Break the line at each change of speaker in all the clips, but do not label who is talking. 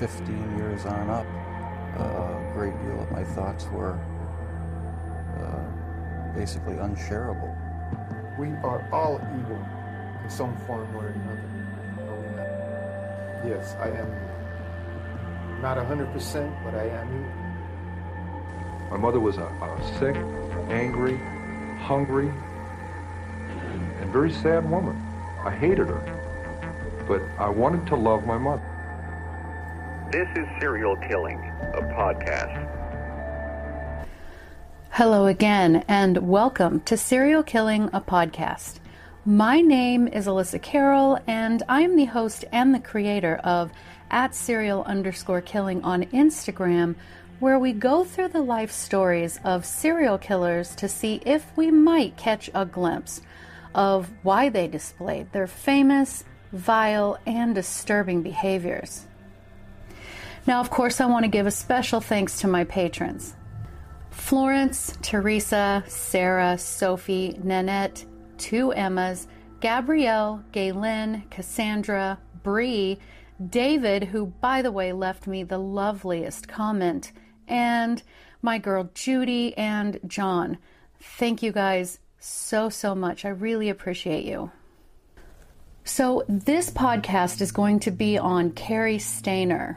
15 years on up, uh, a great deal of my thoughts were uh, basically unshareable.
We are all evil in some form or another. Yes, I am not 100%, but I am evil.
My mother was a, a sick, angry, hungry, and, and very sad woman. I hated her, but I wanted to love my mother.
This is Serial Killing, a podcast.
Hello again, and welcome to Serial Killing, a podcast. My name is Alyssa Carroll, and I am the host and the creator of at serial underscore killing on Instagram, where we go through the life stories of serial killers to see if we might catch a glimpse of why they displayed their famous, vile, and disturbing behaviors. Now, of course, I want to give a special thanks to my patrons Florence, Teresa, Sarah, Sophie, Nanette, two Emmas, Gabrielle, Gaylin, Cassandra, Bree, David, who, by the way, left me the loveliest comment, and my girl Judy and John. Thank you guys so, so much. I really appreciate you. So, this podcast is going to be on Cary Stayner.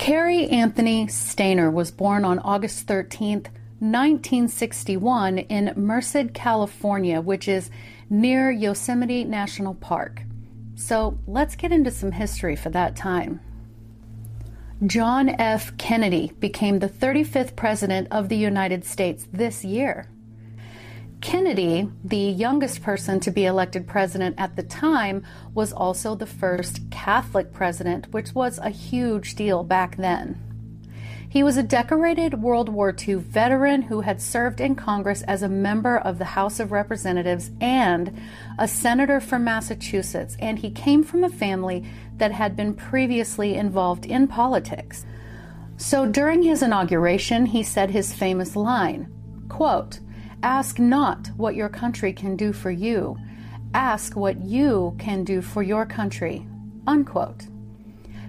Cary Anthony Stayner was born on August 13th, 1961, in Merced, California, which is near Yosemite National Park. So let's get into some history for that time. John F. Kennedy became the 35th President of the United States this year. Kennedy, the youngest person to be elected president at the time, was also the first Catholic president, which was a huge deal back then. He was a decorated World War II veteran who had served in Congress as a member of the House of Representatives and a senator from Massachusetts, and he came from a family that had been previously involved in politics. So during his inauguration, he said his famous line, quote, Ask not what your country can do for you. Ask what you can do for your country. Unquote.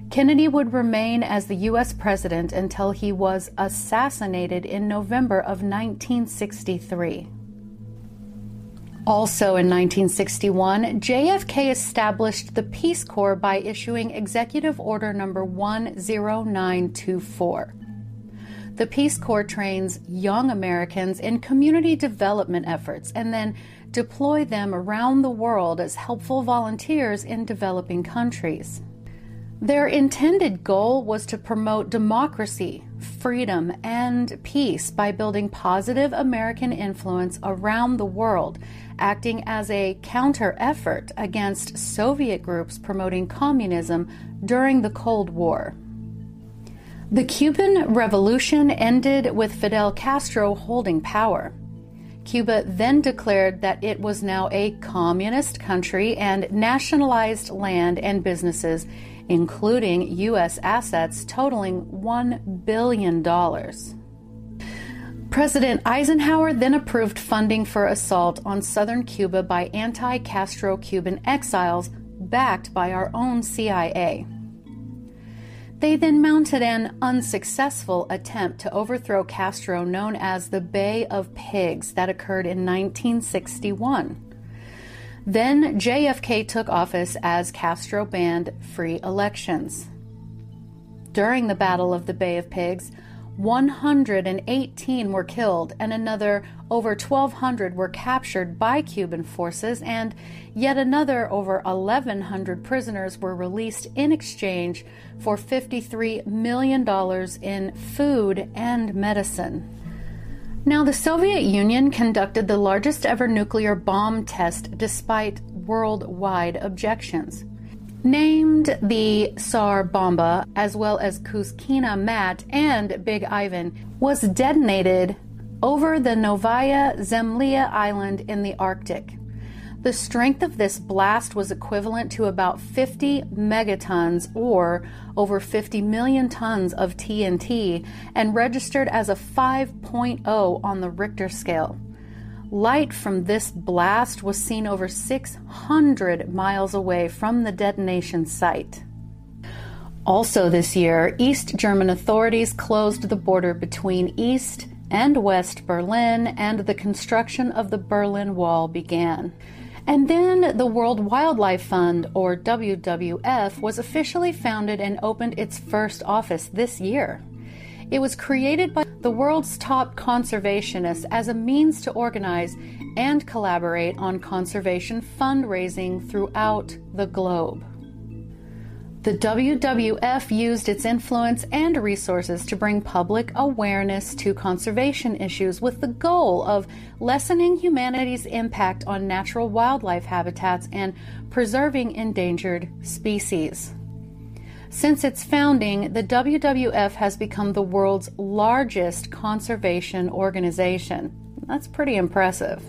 Kennedy would remain as the U.S. president until he was assassinated in November of 1963. Also in 1961, JFK established the Peace Corps by issuing Executive Order Number 10924. The Peace Corps trains young Americans in community development efforts and then deploy them around the world as helpful volunteers in developing countries. Their intended goal was to promote democracy, freedom, and peace by building positive American influence around the world, acting as a counter effort against Soviet groups promoting communism during the Cold War. The Cuban Revolution ended with Fidel Castro holding power. Cuba then declared that it was now a communist country and nationalized land and businesses including U.S. assets totaling $1 billion. President Eisenhower then approved funding for assault on southern Cuba by anti Castro Cuban exiles backed by our own CIA. They then mounted an unsuccessful attempt to overthrow Castro known as the Bay of Pigs that occurred in 1961. Then JFK took office as Castro banned free elections. During the Battle of the Bay of Pigs, 118 were killed and another over 1,200 were captured by Cuban forces, and yet another over 1,100 prisoners were released in exchange for $53 million in food and medicine. Now, the Soviet Union conducted the largest ever nuclear bomb test despite worldwide objections. Named the Tsar Bomba, as well as Kuzkina Mat and Big Ivan, was detonated over the Novaya Zemlya island in the Arctic. The strength of this blast was equivalent to about 50 megatons or over 50 million tons of TNT and registered as a 5.0 on the Richter scale. Light from this blast was seen over 600 miles away from the detonation site. Also, this year, East German authorities closed the border between East and West Berlin, and the construction of the Berlin Wall began. And then the World Wildlife Fund, or WWF, was officially founded and opened its first office this year. It was created by the world's top conservationists as a means to organize and collaborate on conservation fundraising throughout the globe. The WWF used its influence and resources to bring public awareness to conservation issues with the goal of lessening humanity's impact on natural wildlife habitats and preserving endangered species. Since its founding, the WWF has become the world's largest conservation organization. That's pretty impressive.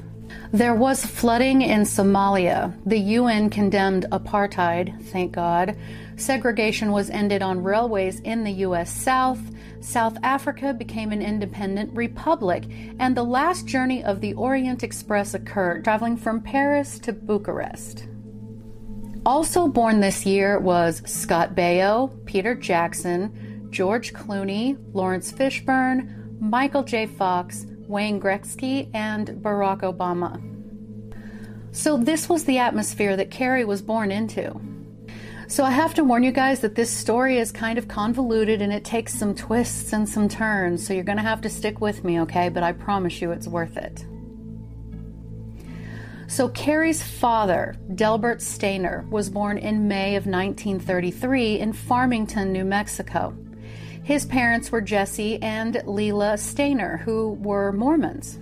There was flooding in Somalia. The UN condemned apartheid, thank God. Segregation was ended on railways in the U.S. South. South Africa became an independent republic, and the last journey of the Orient Express occurred, traveling from Paris to Bucharest. Also born this year was Scott Baio, Peter Jackson, George Clooney, Laurence Fishburne, Michael J. Fox, Wayne Gretzky, and Barack Obama. So, this was the atmosphere that Cary was born into. So, I have to warn you guys that this story is kind of convoluted and it takes some twists and some turns, so you're going to have to stick with me, okay? But I promise you it's worth it. So, Cary's father, Delbert Stayner, was born in May of 1933 in Farmington, New Mexico. His parents were Jesse and Leela Stayner, who were Mormons.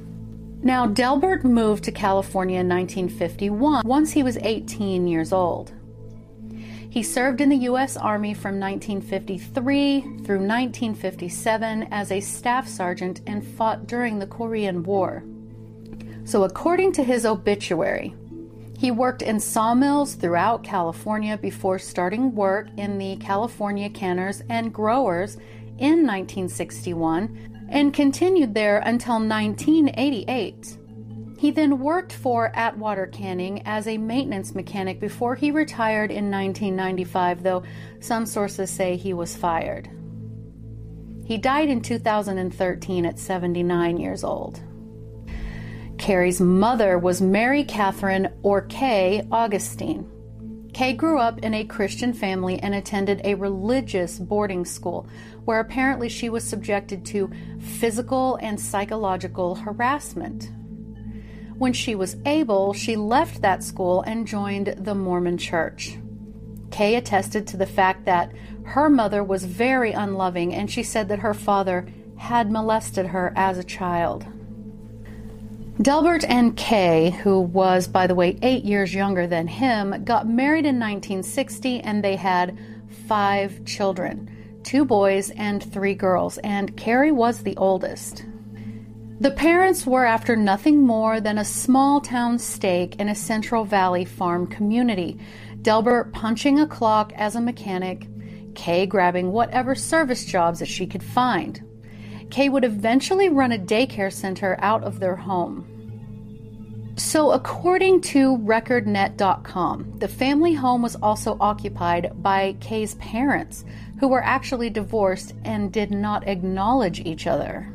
Now, Delbert moved to California in 1951 once he was 18 years old. He served in the U.S. Army from 1953 through 1957 as a staff sergeant and fought during the Korean War. So, according to his obituary, he worked in sawmills throughout California before starting work in the California Canners and Growers in 1961 and continued there until 1988. He then worked for Atwater Canning as a maintenance mechanic before he retired in 1995, though some sources say he was fired. He died in 2013 at 79 years old. Cary's mother was Mary Catherine or Kay Augustine. Kay grew up in a Christian family and attended a religious boarding school where apparently she was subjected to physical and psychological harassment. When she was able, she left that school and joined the Mormon church. Kay attested to the fact that her mother was very unloving and she said that her father had molested her as a child. Delbert and Kay, who was, by the way, eight years younger than him, got married in 1960 and they had five children two boys and three girls, and Cary was the oldest. The parents were after nothing more than a small town stake in a Central Valley farm community. Delbert punching a clock as a mechanic, Kay grabbing whatever service jobs that she could find. Kay would eventually run a daycare center out of their home. So, according to RecordNet.com, the family home was also occupied by Kay's parents, who were actually divorced and did not acknowledge each other.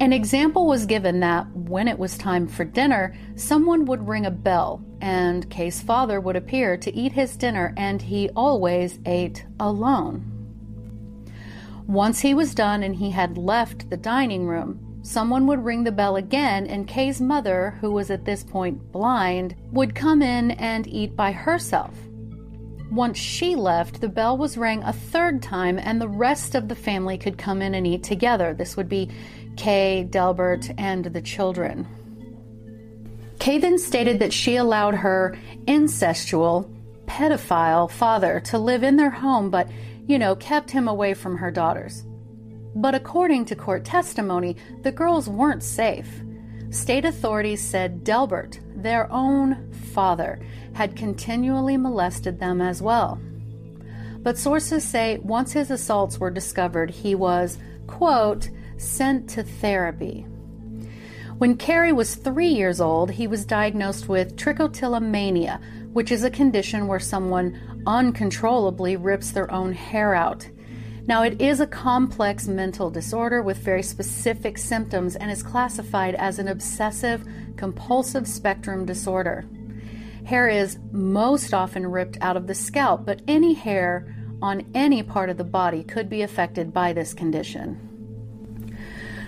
An example was given that when it was time for dinner, someone would ring a bell, and Kay's father would appear to eat his dinner, and he always ate alone. Once he was done and he had left the dining room, someone would ring the bell again, and Kay's mother, who was at this point blind, would come in and eat by herself. Once she left, the bell was rang a third time, and the rest of the family could come in and eat together. This would be Kay, Delbert, and the children. Kay then stated that she allowed her incestual pedophile father to live in their home, but, you know, kept him away from her daughters. But according to court testimony, the girls weren't safe. State authorities said Delbert, their own father, had continually molested them as well. But sources say once his assaults were discovered, he was, quote, sent to therapy. When Cary was three years old, he was diagnosed with trichotillomania, which is a condition where someone uncontrollably rips their own hair out. Now, it is a complex mental disorder with very specific symptoms and is classified as an obsessive compulsive spectrum disorder. Hair is most often ripped out of the scalp, but any hair on any part of the body could be affected by this condition.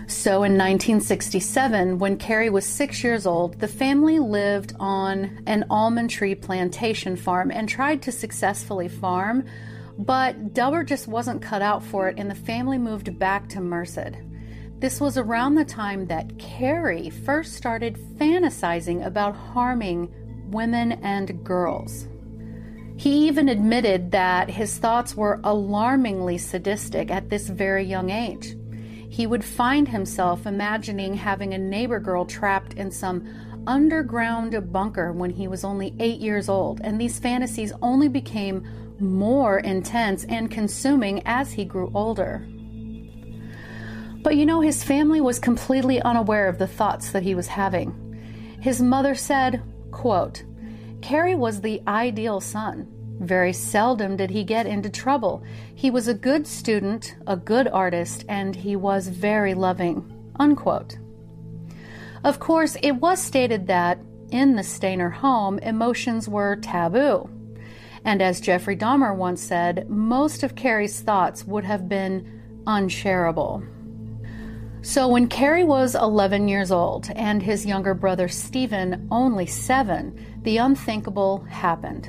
So in 1967, when Cary was six years old, the family lived on an almond tree plantation farm and tried to successfully farm, but Delbert just wasn't cut out for it, and the family moved back to Merced. This was around the time that Cary first started fantasizing about harming women and girls. He even admitted that his thoughts were alarmingly sadistic at this very young age. He would find himself imagining having a neighbor girl trapped in some underground bunker when he was only eight years old, and these fantasies only became more intense and consuming as he grew older. But you know, his family was completely unaware of the thoughts that he was having. His mother said, quote, Cary was the ideal son. Very seldom did he get into trouble. He was a good student, a good artist, and he was very loving. Unquote. Of course, it was stated that in the Stayner home, emotions were taboo. And as Jeffrey Dahmer once said, most of Cary's thoughts would have been unshareable. So when Cary was 11 years old and his younger brother Steven only seven, the unthinkable happened.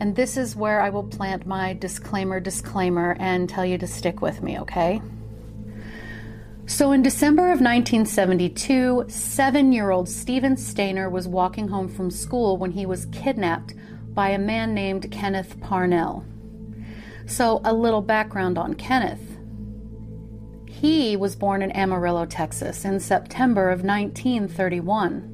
And this is where I will plant my disclaimer, disclaimer, and tell you to stick with me, okay? So, in December of 1972, seven year old Steven Stayner was walking home from school when he was kidnapped by a man named Kenneth Parnell. So, a little background on Kenneth. He was born in Amarillo, Texas in September of 1931.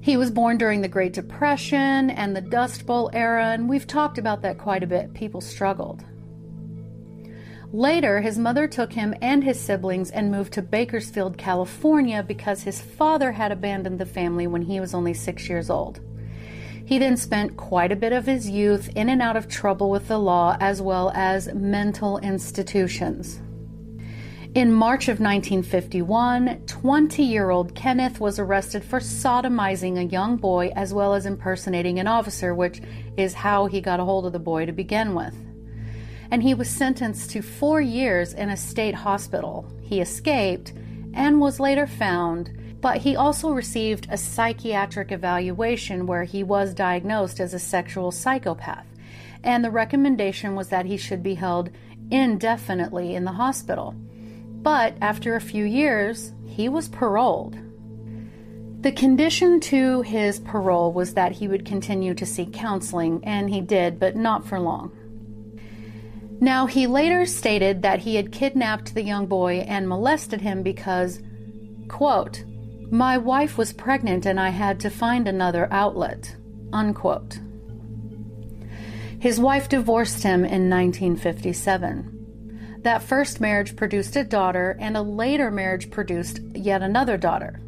He was born during the Great Depression and the Dust Bowl era, and we've talked about that quite a bit. People struggled. Later, his mother took him and his siblings and moved to Bakersfield, California because his father had abandoned the family when he was only six years old. He then spent quite a bit of his youth in and out of trouble with the law as well as mental institutions. In March of 1951, 20 year old Kenneth was arrested for sodomizing a young boy as well as impersonating an officer, which is how he got a hold of the boy to begin with. And he was sentenced to four years in a state hospital. He escaped and was later found, but he also received a psychiatric evaluation where he was diagnosed as a sexual psychopath. And the recommendation was that he should be held indefinitely in the hospital. But after a few years, he was paroled. The condition to his parole was that he would continue to seek counseling, and he did, but not for long. Now, he later stated that he had kidnapped the young boy and molested him because, quote, my wife was pregnant and I had to find another outlet, unquote. His wife divorced him in 1957. That first marriage produced a daughter, and a later marriage produced yet another daughter.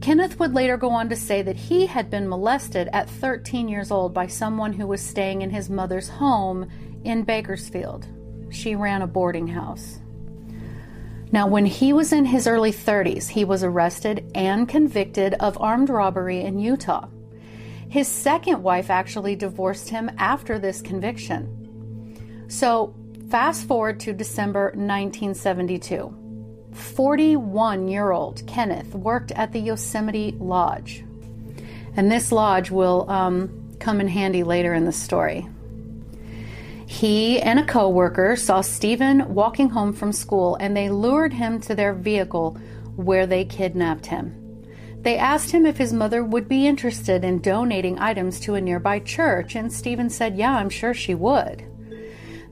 Kenneth would later go on to say that he had been molested at 13 years old by someone who was staying in his mother's home in Bakersfield. She ran a boarding house. Now, when he was in his early 30s, he was arrested and convicted of armed robbery in Utah. His second wife actually divorced him after this conviction. So, Fast forward to December 1972. 41 year old Kenneth worked at the Yosemite Lodge. And this lodge will um, come in handy later in the story. He and a co worker saw Steven walking home from school and they lured him to their vehicle where they kidnapped him. They asked him if his mother would be interested in donating items to a nearby church, and Steven said, Yeah, I'm sure she would.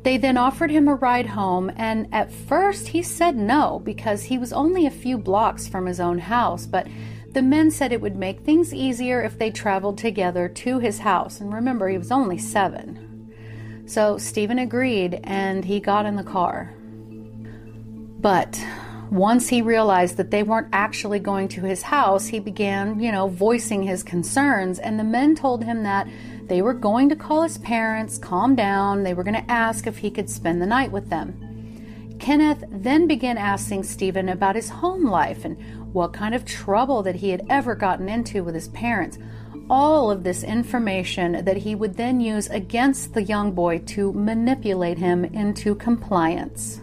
They then offered him a ride home, and at first he said no because he was only a few blocks from his own house, but the men said it would make things easier if they traveled together to his house. And remember, he was only seven. So Steven agreed and he got in the car. But once he realized that they weren't actually going to his house, he began, you know, voicing his concerns. And the men told him that they were going to call his parents, calm down, they were going to ask if he could spend the night with them. Kenneth then began asking Steven about his home life and what kind of trouble that he had ever gotten into with his parents. All of this information that he would then use against the young boy to manipulate him into compliance.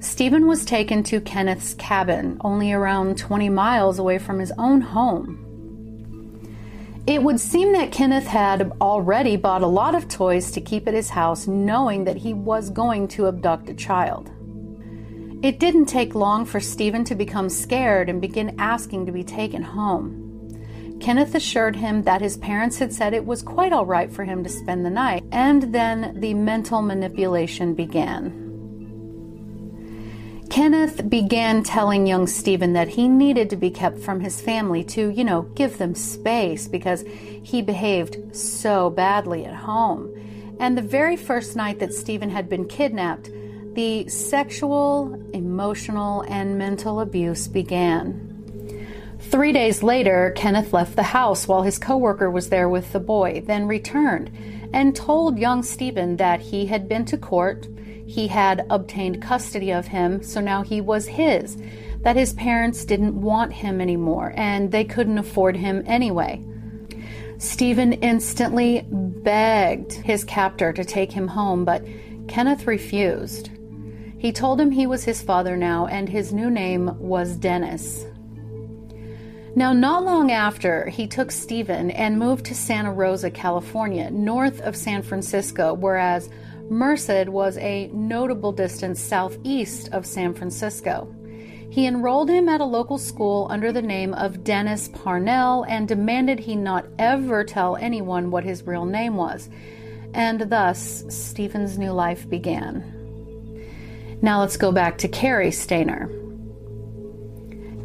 Steven was taken to Kenneth's cabin, only around 20 miles away from his own home. It would seem that Kenneth had already bought a lot of toys to keep at his house, knowing that he was going to abduct a child. It didn't take long for Steven to become scared and begin asking to be taken home. Kenneth assured him that his parents had said it was quite all right for him to spend the night, and then the mental manipulation began. Kenneth began telling young Steven that he needed to be kept from his family to, you know, give them space because he behaved so badly at home. And the very first night that Steven had been kidnapped, the sexual, emotional, and mental abuse began. Three days later, Kenneth left the house while his coworker was there with the boy, then returned and told young Steven that he had been to court he had obtained custody of him, so now he was his, that his parents didn't want him anymore and they couldn't afford him anyway. Steven instantly begged his captor to take him home, but Kenneth refused. He told him he was his father now and his new name was Dennis. Now, not long after, he took Steven and moved to Santa Rosa, California, north of San Francisco, whereas Merced was a notable distance southeast of San Francisco. He enrolled him at a local school under the name of Dennis Parnell and demanded he not ever tell anyone what his real name was. And thus, Steven's new life began. Now let's go back to Cary Stayner.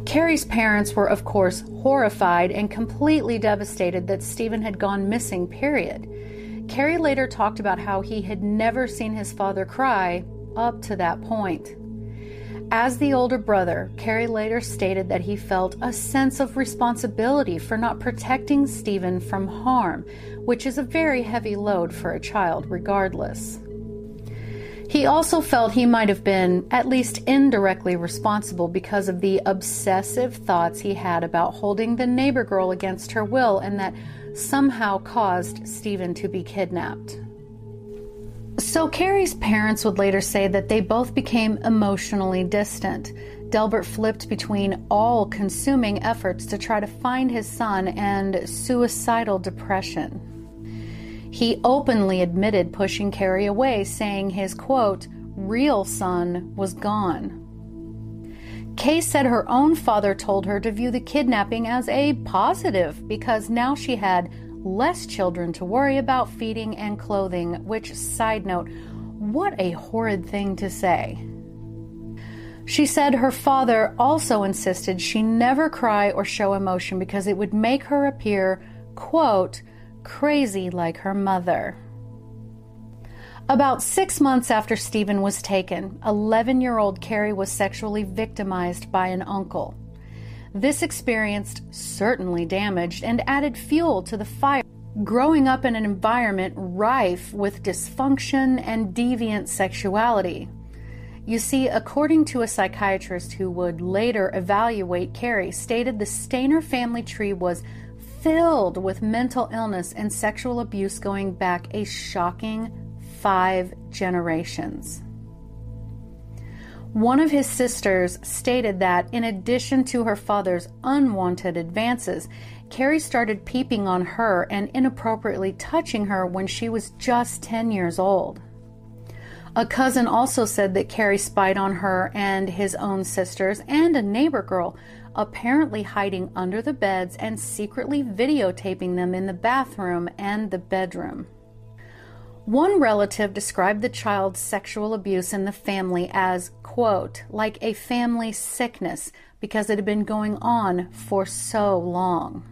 Cary's parents were, of course, horrified and completely devastated that Steven had gone missing, period. Cary later talked about how he had never seen his father cry up to that point. As the older brother, Cary later stated that he felt a sense of responsibility for not protecting Steven from harm, which is a very heavy load for a child, regardless. He also felt he might have been at least indirectly responsible because of the obsessive thoughts he had about holding the neighbor girl against her will and that somehow caused Steven to be kidnapped. So Cary's parents would later say that they both became emotionally distant. Delbert flipped between all consuming efforts to try to find his son and suicidal depression. He openly admitted pushing Cary away, saying his quote, real son was gone. Kay said her own father told her to view the kidnapping as a positive because now she had less children to worry about feeding and clothing, which, side note, what a horrid thing to say. She said her father also insisted she never cry or show emotion because it would make her appear, quote, crazy like her mother. About six months after Steven was taken, 11 year old Cary was sexually victimized by an uncle. This experience certainly damaged and added fuel to the fire. Growing up in an environment rife with dysfunction and deviant sexuality. You see, according to a psychiatrist who would later evaluate Cary, stated the Stayner family tree was filled with mental illness and sexual abuse going back a shocking five generations. One of his sisters stated that, in addition to her father's unwanted advances, Cary started peeping on her and inappropriately touching her when she was just 10 years old. A cousin also said that Cary spied on her and his own sisters and a neighbor girl apparently hiding under the beds and secretly videotaping them in the bathroom and the bedroom. One relative described the child's sexual abuse in the family as, quote, like a family sickness because it had been going on for so long.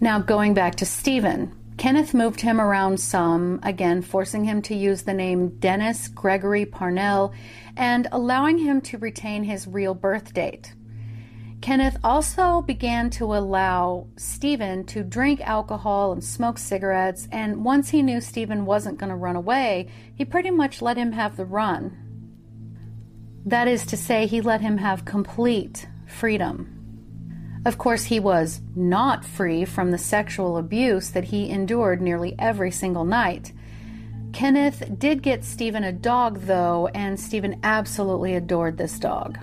Now, going back to Steven, Kenneth moved him around some, again, forcing him to use the name Dennis Gregory Parnell and allowing him to retain his real birth date. Kenneth also began to allow Steven to drink alcohol and smoke cigarettes, and once he knew Steven wasn't going to run away, he pretty much let him have the run. That is to say, he let him have complete freedom. Of course, he was not free from the sexual abuse that he endured nearly every single night. Kenneth did get Steven a dog, though, and Steven absolutely adored this dog.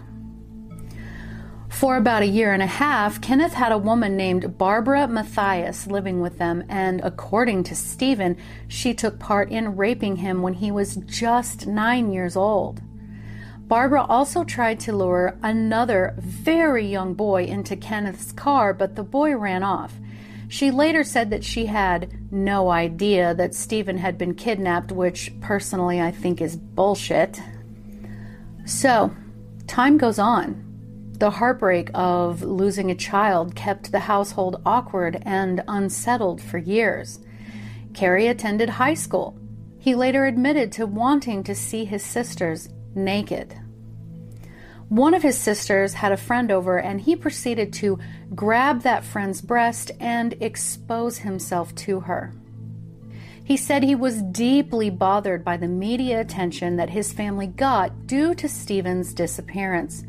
For about a year and a half, Kenneth had a woman named Barbara Matthias living with them, and according to Steven, she took part in raping him when he was just nine years old. Barbara also tried to lure another very young boy into Kenneth's car, but the boy ran off. She later said that she had no idea that Steven had been kidnapped, which personally I think is bullshit. So, time goes on. The heartbreak of losing a child kept the household awkward and unsettled for years. Cary attended high school. He later admitted to wanting to see his sisters naked. One of his sisters had a friend over, and he proceeded to grab that friend's breast and expose himself to her. He said he was deeply bothered by the media attention that his family got due to Steven's disappearance.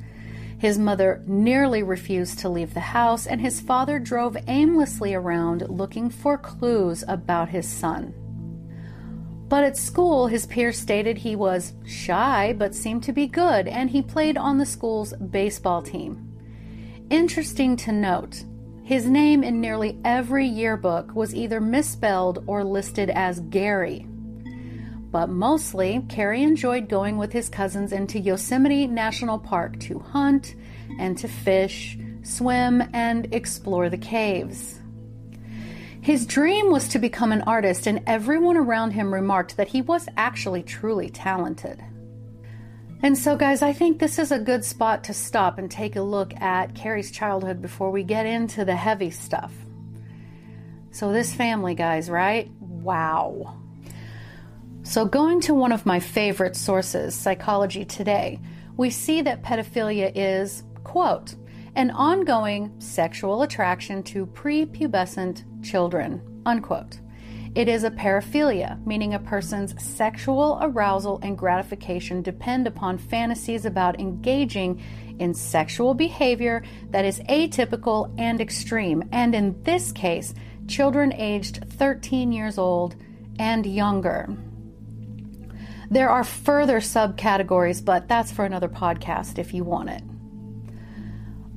His mother nearly refused to leave the house, and his father drove aimlessly around looking for clues about his son. But at school, his peers stated he was shy but seemed to be good, and he played on the school's baseball team. Interesting to note, his name in nearly every yearbook was either misspelled or listed as Gary. But mostly, Cary enjoyed going with his cousins into Yosemite National Park to hunt and to fish, swim, and explore the caves. His dream was to become an artist, and everyone around him remarked that he was actually truly talented. And so, guys, I think this is a good spot to stop and take a look at Cary's childhood before we get into the heavy stuff. So, this family, guys, right? Wow. So, going to one of my favorite sources, Psychology Today, we see that pedophilia is, quote, an ongoing sexual attraction to prepubescent children, unquote. It is a paraphilia, meaning a person's sexual arousal and gratification depend upon fantasies about engaging in sexual behavior that is atypical and extreme, and in this case, children aged 13 years old and younger. There are further subcategories, but that's for another podcast if you want it.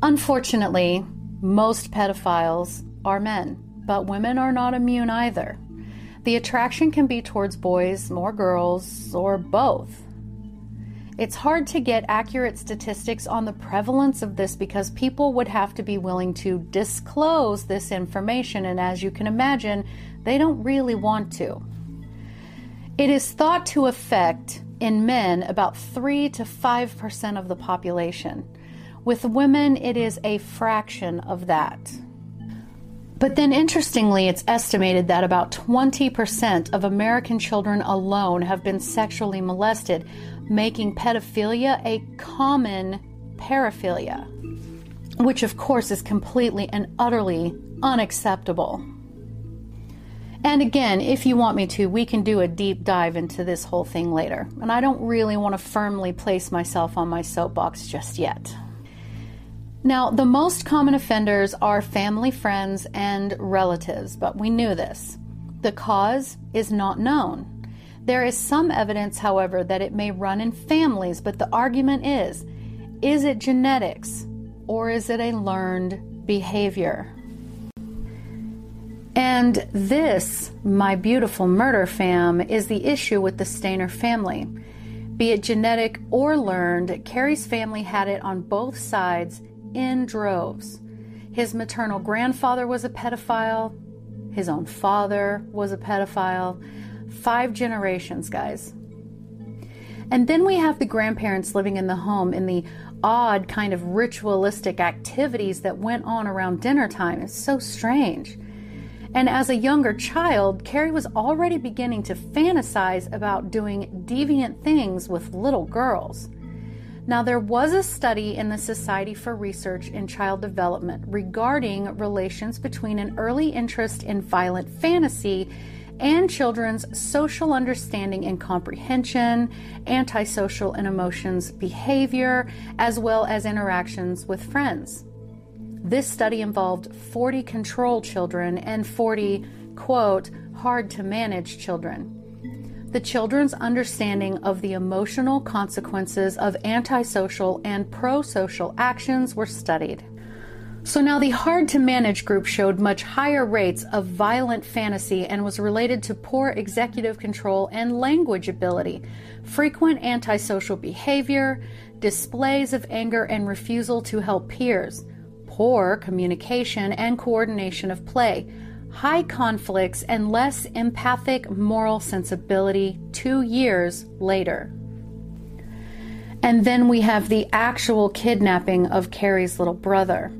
Unfortunately, most pedophiles are men, but women are not immune either. The attraction can be towards boys or girls or both. It's hard to get accurate statistics on the prevalence of this because people would have to be willing to disclose this information, and as you can imagine, they don't really want to. It is thought to affect in men about 3 to 5% of the population. With women, it is a fraction of that. But then, interestingly, it's estimated that about 20% of American children alone have been sexually molested, making pedophilia a common paraphilia, which, of course, is completely and utterly unacceptable. And again, if you want me to, we can do a deep dive into this whole thing later. And I don't really want to firmly place myself on my soapbox just yet. Now, the most common offenders are family, friends, and relatives, but we knew this. The cause is not known. There is some evidence, however, that it may run in families, but the argument is is it genetics or is it a learned behavior? And this, my beautiful murder fam, is the issue with the Stayner family. Be it genetic or learned, Cary's family had it on both sides in droves. His maternal grandfather was a pedophile, his own father was a pedophile. Five generations, guys. And then we have the grandparents living in the home in the odd kind of ritualistic activities that went on around dinner time. It's so strange. And as a younger child, Cary was already beginning to fantasize about doing deviant things with little girls. Now, there was a study in the Society for Research in Child Development regarding relations between an early interest in violent fantasy and children's social understanding and comprehension, antisocial and emotions behavior, as well as interactions with friends. This study involved 40 control children and 40, quote, hard to manage children. The children's understanding of the emotional consequences of antisocial and prosocial actions were studied. So now the hard to manage group showed much higher rates of violent fantasy and was related to poor executive control and language ability, frequent antisocial behavior, displays of anger and refusal to help peers, poor communication and coordination of play, high conflicts, and less empathic moral sensibility two years later. And then we have the actual kidnapping of Cary's little brother.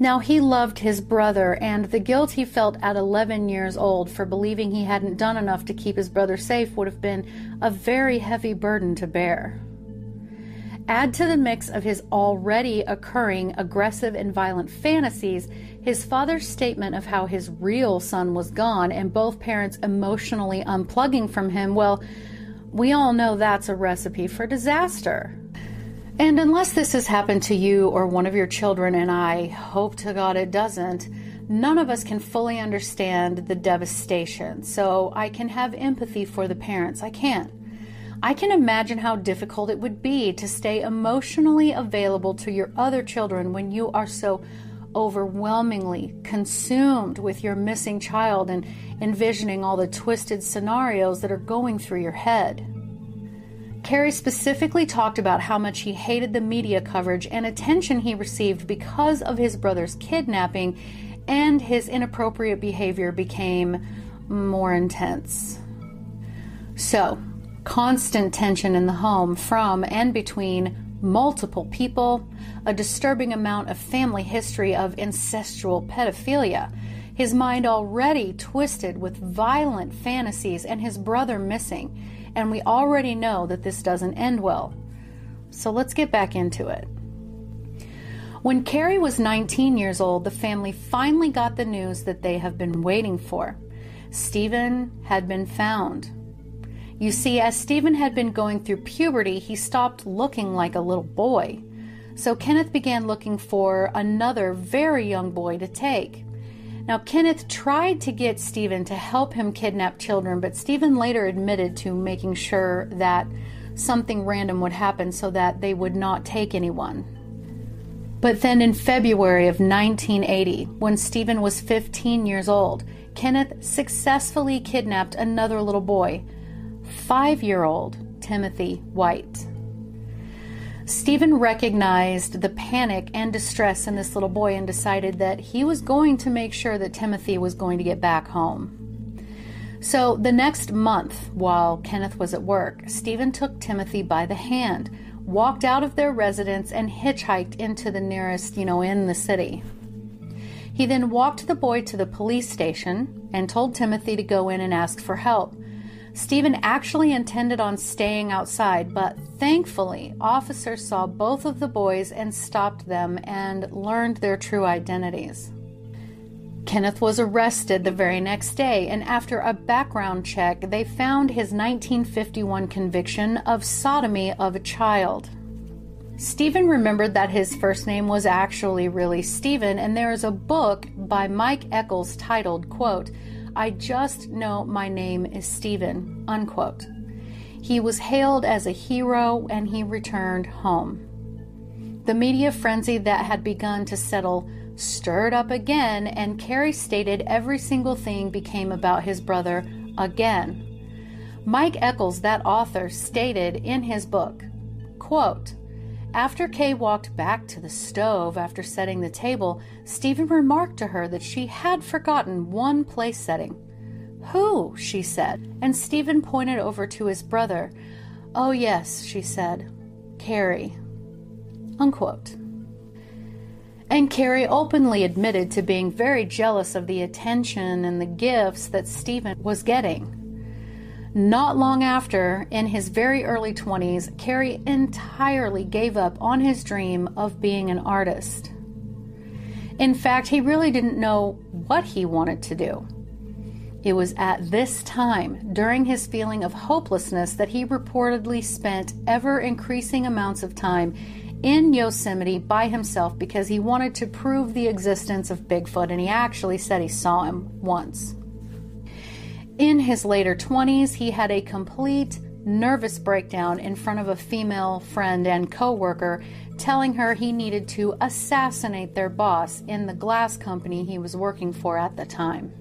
Now, he loved his brother, and the guilt he felt at 11 years old for believing he hadn't done enough to keep his brother safe would have been a very heavy burden to bear. Add to the mix of his already occurring aggressive and violent fantasies his father's statement of how his real son was gone and both parents emotionally unplugging from him. Well, we all know that's a recipe for disaster. And unless this has happened to you or one of your children, and I hope to God it doesn't, none of us can fully understand the devastation. So I can have empathy for the parents. I can. I can imagine how difficult it would be to stay emotionally available to your other children when you are so overwhelmingly consumed with your missing child and envisioning all the twisted scenarios that are going through your head. Cary specifically talked about how much he hated the media coverage and attention he received because of his brother's kidnapping, and his inappropriate behavior became more intense. So, constant tension in the home from and between multiple people, a disturbing amount of family history of incestual pedophilia, his mind already twisted with violent fantasies, and his brother missing and we already know that this doesn't end well. So let's get back into it. When Cary was 19 years old, the family finally got the news that they have been waiting for. Steven had been found. You see, as Steven had been going through puberty, he stopped looking like a little boy. So Kenneth began looking for another very young boy to take. Now, Kenneth tried to get Steven to help him kidnap children, but Steven later admitted to making sure that something random would happen so that they would not take anyone. But then in February of 1980, when Steven was 15 years old, Kenneth successfully kidnapped another little boy, five year old Timothy White. Steven recognized the panic and distress in this little boy and decided that he was going to make sure that Timothy was going to get back home. So, the next month, while Kenneth was at work, Steven took Timothy by the hand, walked out of their residence, and hitchhiked into the nearest, you know, in the city. He then walked the boy to the police station and told Timothy to go in and ask for help. Steven actually intended on staying outside, but thankfully, officers saw both of the boys and stopped them and learned their true identities. Kenneth was arrested the very next day, and after a background check, they found his 1951 conviction of sodomy of a child. Steven remembered that his first name was actually really Steven, and there is a book by Mike Echols titled, quote, I just know my name is Steven, unquote. He was hailed as a hero and he returned home. The media frenzy that had begun to settle stirred up again, and Cary stated every single thing became about his brother again. Mike Echols, that author, stated in his book, quote, After Kay walked back to the stove after setting the table, Steven remarked to her that she had forgotten one place setting. Who? she said, and Steven pointed over to his brother. Oh, yes, she said. Cary. Unquote. And Cary openly admitted to being very jealous of the attention and the gifts that Steven was getting. Not long after, in his very early 20s, Cary entirely gave up on his dream of being an artist. In fact, he really didn't know what he wanted to do. It was at this time, during his feeling of hopelessness, that he reportedly spent ever increasing amounts of time in Yosemite by himself because he wanted to prove the existence of Bigfoot, and he actually said he saw him once. In his later 20s, he had a complete nervous breakdown in front of a female friend and coworker, telling her he needed to assassinate their boss in the glass company he was working for at the time.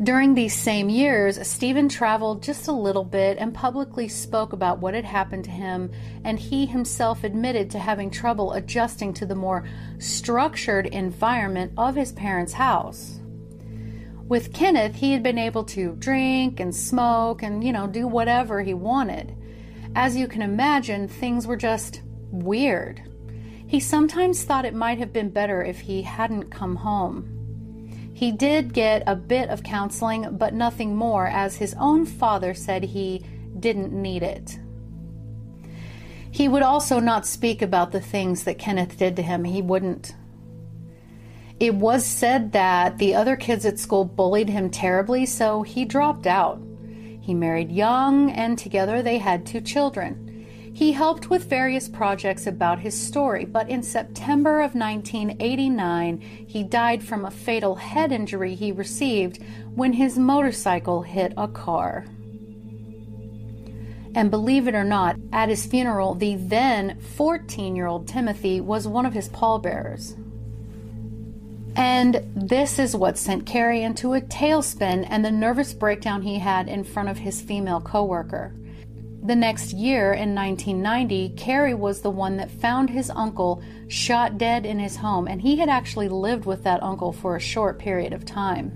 During these same years, Steven traveled just a little bit and publicly spoke about what had happened to him, and he himself admitted to having trouble adjusting to the more structured environment of his parents' house. With Kenneth, he had been able to drink and smoke and, you know, do whatever he wanted. As you can imagine, things were just weird. He sometimes thought it might have been better if he hadn't come home. He did get a bit of counseling, but nothing more, as his own father said he didn't need it. He would also not speak about the things that Kenneth did to him. He wouldn't it was said that the other kids at school bullied him terribly, so he dropped out. He married young, and together they had two children. He helped with various projects about his story, but in September of 1989, he died from a fatal head injury he received when his motorcycle hit a car. And believe it or not, at his funeral, the then 14 year old Timothy was one of his pallbearers. And this is what sent Cary into a tailspin and the nervous breakdown he had in front of his female coworker. The next year, in 1990, Cary was the one that found his uncle shot dead in his home, and he had actually lived with that uncle for a short period of time.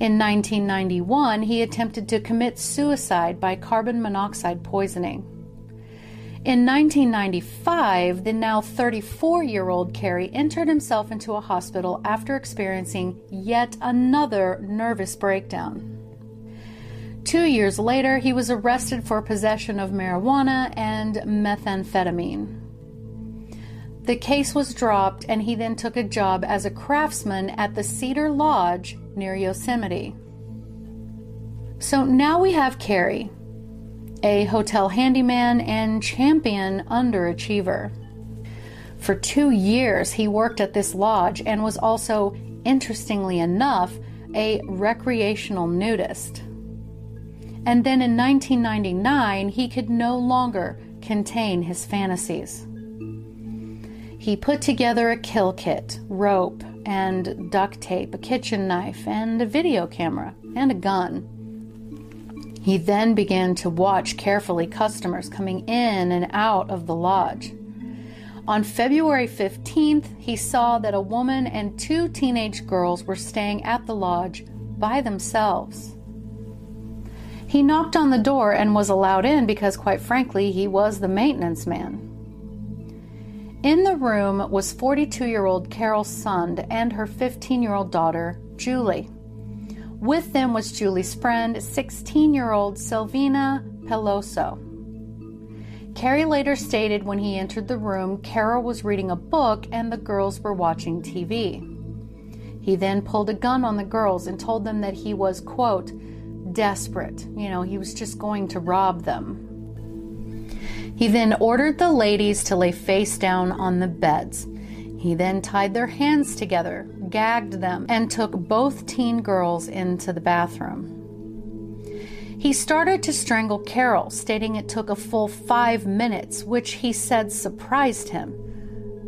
In 1991, he attempted to commit suicide by carbon monoxide poisoning. In 1995, the now 34 year old Cary entered himself into a hospital after experiencing yet another nervous breakdown. Two years later, he was arrested for possession of marijuana and methamphetamine. The case was dropped, and he then took a job as a craftsman at the Cedar Lodge near Yosemite. So now we have Cary, a hotel handyman and champion underachiever. For two years, he worked at this lodge and was also, interestingly enough, a recreational nudist. And then in 1999, he could no longer contain his fantasies. He put together a kill kit, rope, and duct tape, a kitchen knife, and a video camera, and a gun. He then began to watch carefully customers coming in and out of the lodge. On February 15th, he saw that a woman and two teenage girls were staying at the lodge by themselves. He knocked on the door and was allowed in because, quite frankly, he was the maintenance man. In the room was 42 year old Carol Sund and her 15 year old daughter, Julie. With them was Julie's friend, 16 year old Silvina Pelosso. Cary later stated when he entered the room, Carol was reading a book and the girls were watching TV. He then pulled a gun on the girls and told them that he was, quote, desperate. You know, he was just going to rob them. He then ordered the ladies to lay face down on the beds. He then tied their hands together, gagged them, and took both teen girls into the bathroom. He started to strangle Carol, stating it took a full five minutes, which he said surprised him.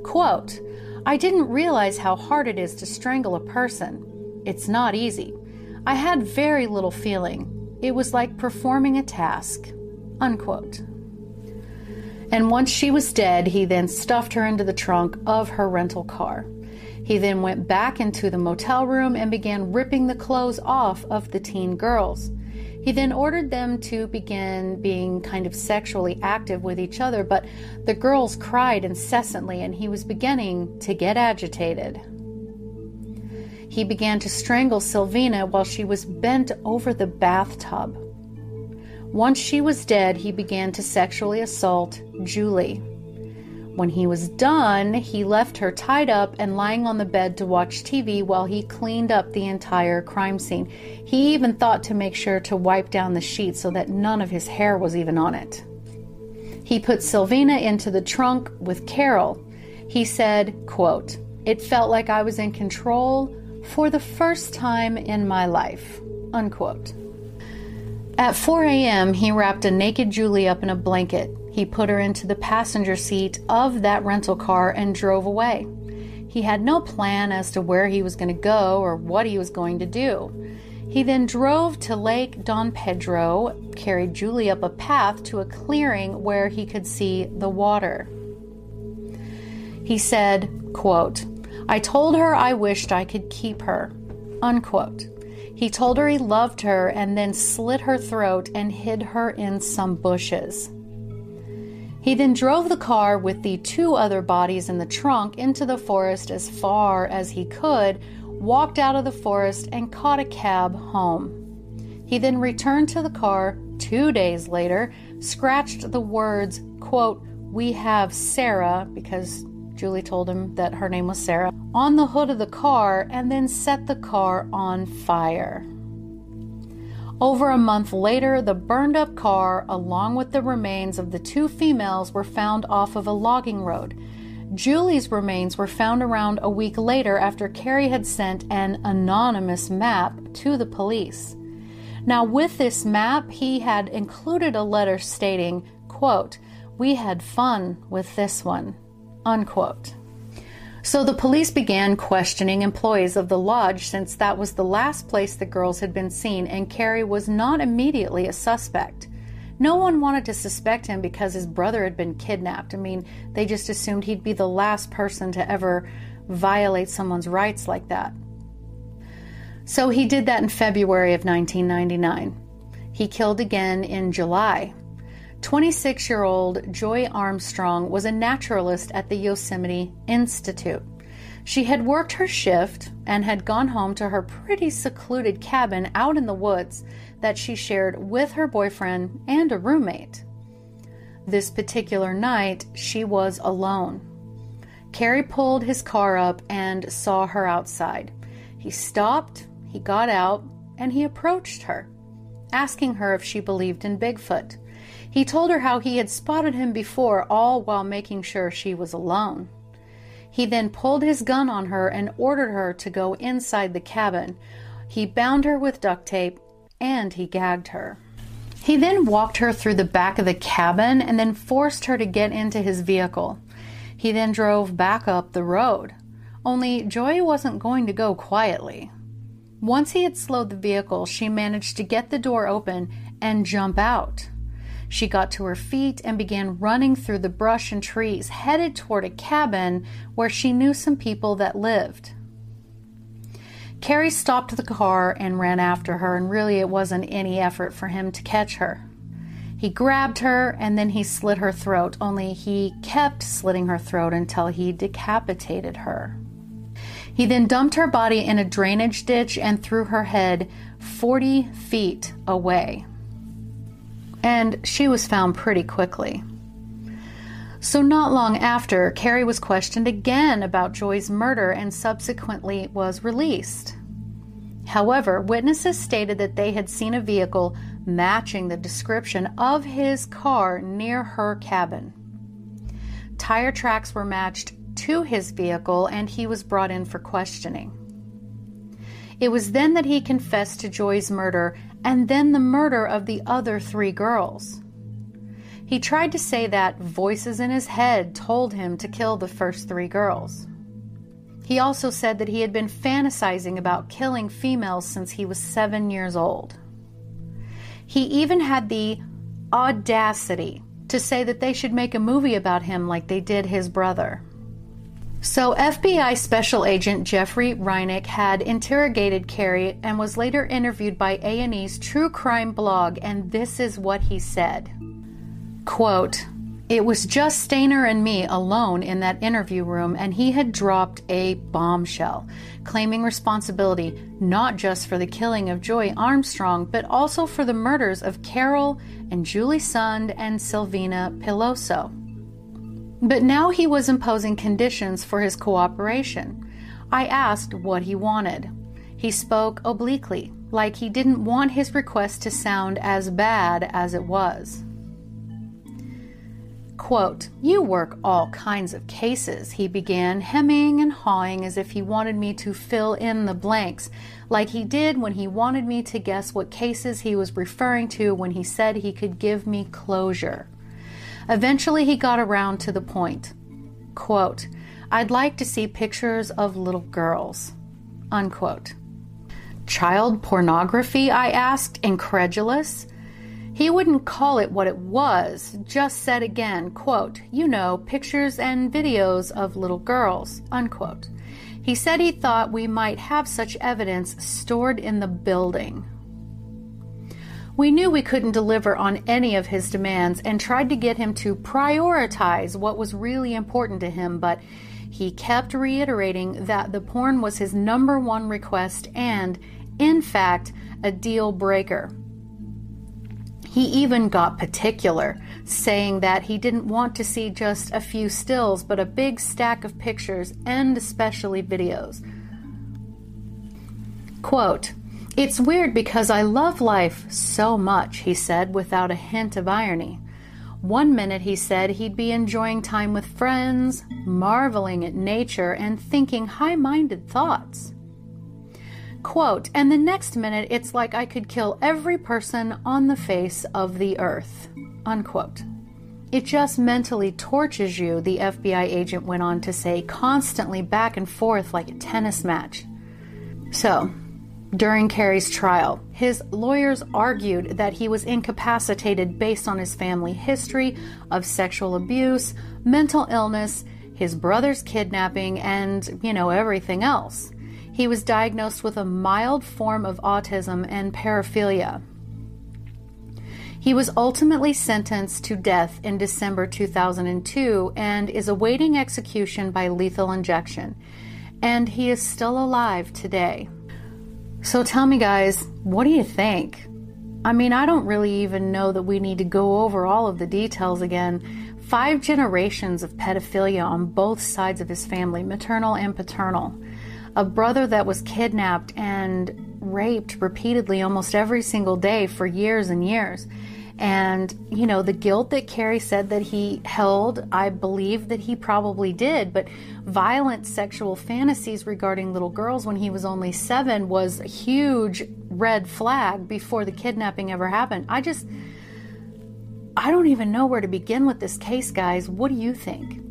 Quote, I didn't realize how hard it is to strangle a person. It's not easy. I had very little feeling. It was like performing a task. Unquote. And once she was dead, he then stuffed her into the trunk of her rental car. He then went back into the motel room and began ripping the clothes off of the teen girls. He then ordered them to begin being kind of sexually active with each other, but the girls cried incessantly and he was beginning to get agitated. He began to strangle Silvina while she was bent over the bathtub. Once she was dead, he began to sexually assault Julie. When he was done, he left her tied up and lying on the bed to watch TV while he cleaned up the entire crime scene. He even thought to make sure to wipe down the sheet so that none of his hair was even on it. He put Silvina into the trunk with Carol. He said, quote, It felt like I was in control for the first time in my life. Unquote. At 4 a.m., he wrapped a naked Julie up in a blanket he put her into the passenger seat of that rental car and drove away. He had no plan as to where he was going to go or what he was going to do. He then drove to Lake Don Pedro, carried Julie up a path to a clearing where he could see the water. He said, quote, I told her I wished I could keep her. Unquote. He told her he loved her and then slit her throat and hid her in some bushes. He then drove the car with the two other bodies in the trunk into the forest as far as he could, walked out of the forest, and caught a cab home. He then returned to the car two days later, scratched the words, quote, We have Sarah, because Julie told him that her name was Sarah, on the hood of the car, and then set the car on fire. Over a month later, the burned up car, along with the remains of the two females, were found off of a logging road. Julie's remains were found around a week later after Cary had sent an anonymous map to the police. Now, with this map, he had included a letter stating, quote, We had fun with this one, unquote. So the police began questioning employees of the lodge since that was the last place the girls had been seen, and Cary was not immediately a suspect. No one wanted to suspect him because his brother had been kidnapped. I mean, they just assumed he'd be the last person to ever violate someone's rights like that. So he did that in February of 1999. He killed again in July. 26 year old Joy Armstrong was a naturalist at the Yosemite Institute. She had worked her shift and had gone home to her pretty secluded cabin out in the woods that she shared with her boyfriend and a roommate. This particular night, she was alone. Cary pulled his car up and saw her outside. He stopped, he got out, and he approached her, asking her if she believed in Bigfoot. He told her how he had spotted him before, all while making sure she was alone. He then pulled his gun on her and ordered her to go inside the cabin. He bound her with duct tape and he gagged her. He then walked her through the back of the cabin and then forced her to get into his vehicle. He then drove back up the road. Only Joy wasn't going to go quietly. Once he had slowed the vehicle, she managed to get the door open and jump out. She got to her feet and began running through the brush and trees, headed toward a cabin where she knew some people that lived. Cary stopped the car and ran after her, and really it wasn't any effort for him to catch her. He grabbed her and then he slit her throat, only he kept slitting her throat until he decapitated her. He then dumped her body in a drainage ditch and threw her head 40 feet away and she was found pretty quickly. So, not long after, Cary was questioned again about Joy's murder and subsequently was released. However, witnesses stated that they had seen a vehicle matching the description of his car near her cabin. Tire tracks were matched to his vehicle and he was brought in for questioning. It was then that he confessed to Joy's murder and then the murder of the other three girls. He tried to say that voices in his head told him to kill the first three girls. He also said that he had been fantasizing about killing females since he was seven years old. He even had the audacity to say that they should make a movie about him like they did his brother. So, FBI Special Agent Jeffrey Rinek had interrogated Cary and was later interviewed by A&E's True Crime blog, and this is what he said. Quote, it was just Stayner and me alone in that interview room, and he had dropped a bombshell, claiming responsibility not just for the killing of Joy Armstrong, but also for the murders of Carol and Julie Sund and Silvina Pelosso. But now he was imposing conditions for his cooperation. I asked what he wanted. He spoke obliquely, like he didn't want his request to sound as bad as it was. Quote, You work all kinds of cases, he began, hemming and hawing as if he wanted me to fill in the blanks, like he did when he wanted me to guess what cases he was referring to when he said he could give me closure. Eventually, he got around to the point. Quote, I'd like to see pictures of little girls. Unquote. Child pornography? I asked, incredulous. He wouldn't call it what it was, just said again, quote, you know, pictures and videos of little girls, unquote. He said he thought we might have such evidence stored in the building. We knew we couldn't deliver on any of his demands and tried to get him to prioritize what was really important to him, but he kept reiterating that the porn was his number one request and, in fact, a deal breaker. He even got particular, saying that he didn't want to see just a few stills, but a big stack of pictures and especially videos. Quote, it's weird because I love life so much, he said without a hint of irony. One minute he said he'd be enjoying time with friends, marveling at nature, and thinking high minded thoughts. Quote, and the next minute it's like I could kill every person on the face of the earth. Unquote. It just mentally tortures you, the FBI agent went on to say, constantly back and forth like a tennis match. So, during Cary's trial, his lawyers argued that he was incapacitated based on his family history of sexual abuse, mental illness, his brother's kidnapping, and, you know, everything else. He was diagnosed with a mild form of autism and paraphilia. He was ultimately sentenced to death in December 2002 and is awaiting execution by lethal injection. And he is still alive today. So tell me, guys, what do you think? I mean, I don't really even know that we need to go over all of the details again. Five generations of pedophilia on both sides of his family, maternal and paternal. A brother that was kidnapped and raped repeatedly almost every single day for years and years. And, you know, the guilt that Cary said that he held, I believe that he probably did. But violent sexual fantasies regarding little girls when he was only seven was a huge red flag before the kidnapping ever happened. I just, I don't even know where to begin with this case, guys. What do you think?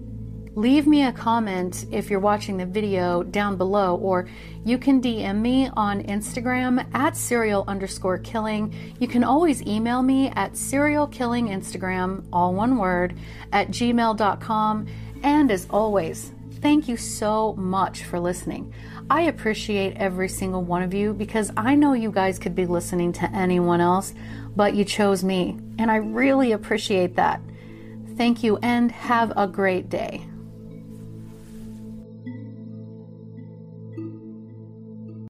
Leave me a comment if you're watching the video down below, or you can DM me on Instagram at serial underscore killing. You can always email me at serial killing Instagram, all one word, at gmail.com. And as always, thank you so much for listening. I appreciate every single one of you because I know you guys could be listening to anyone else, but you chose me, and I really appreciate that. Thank you and have a great day.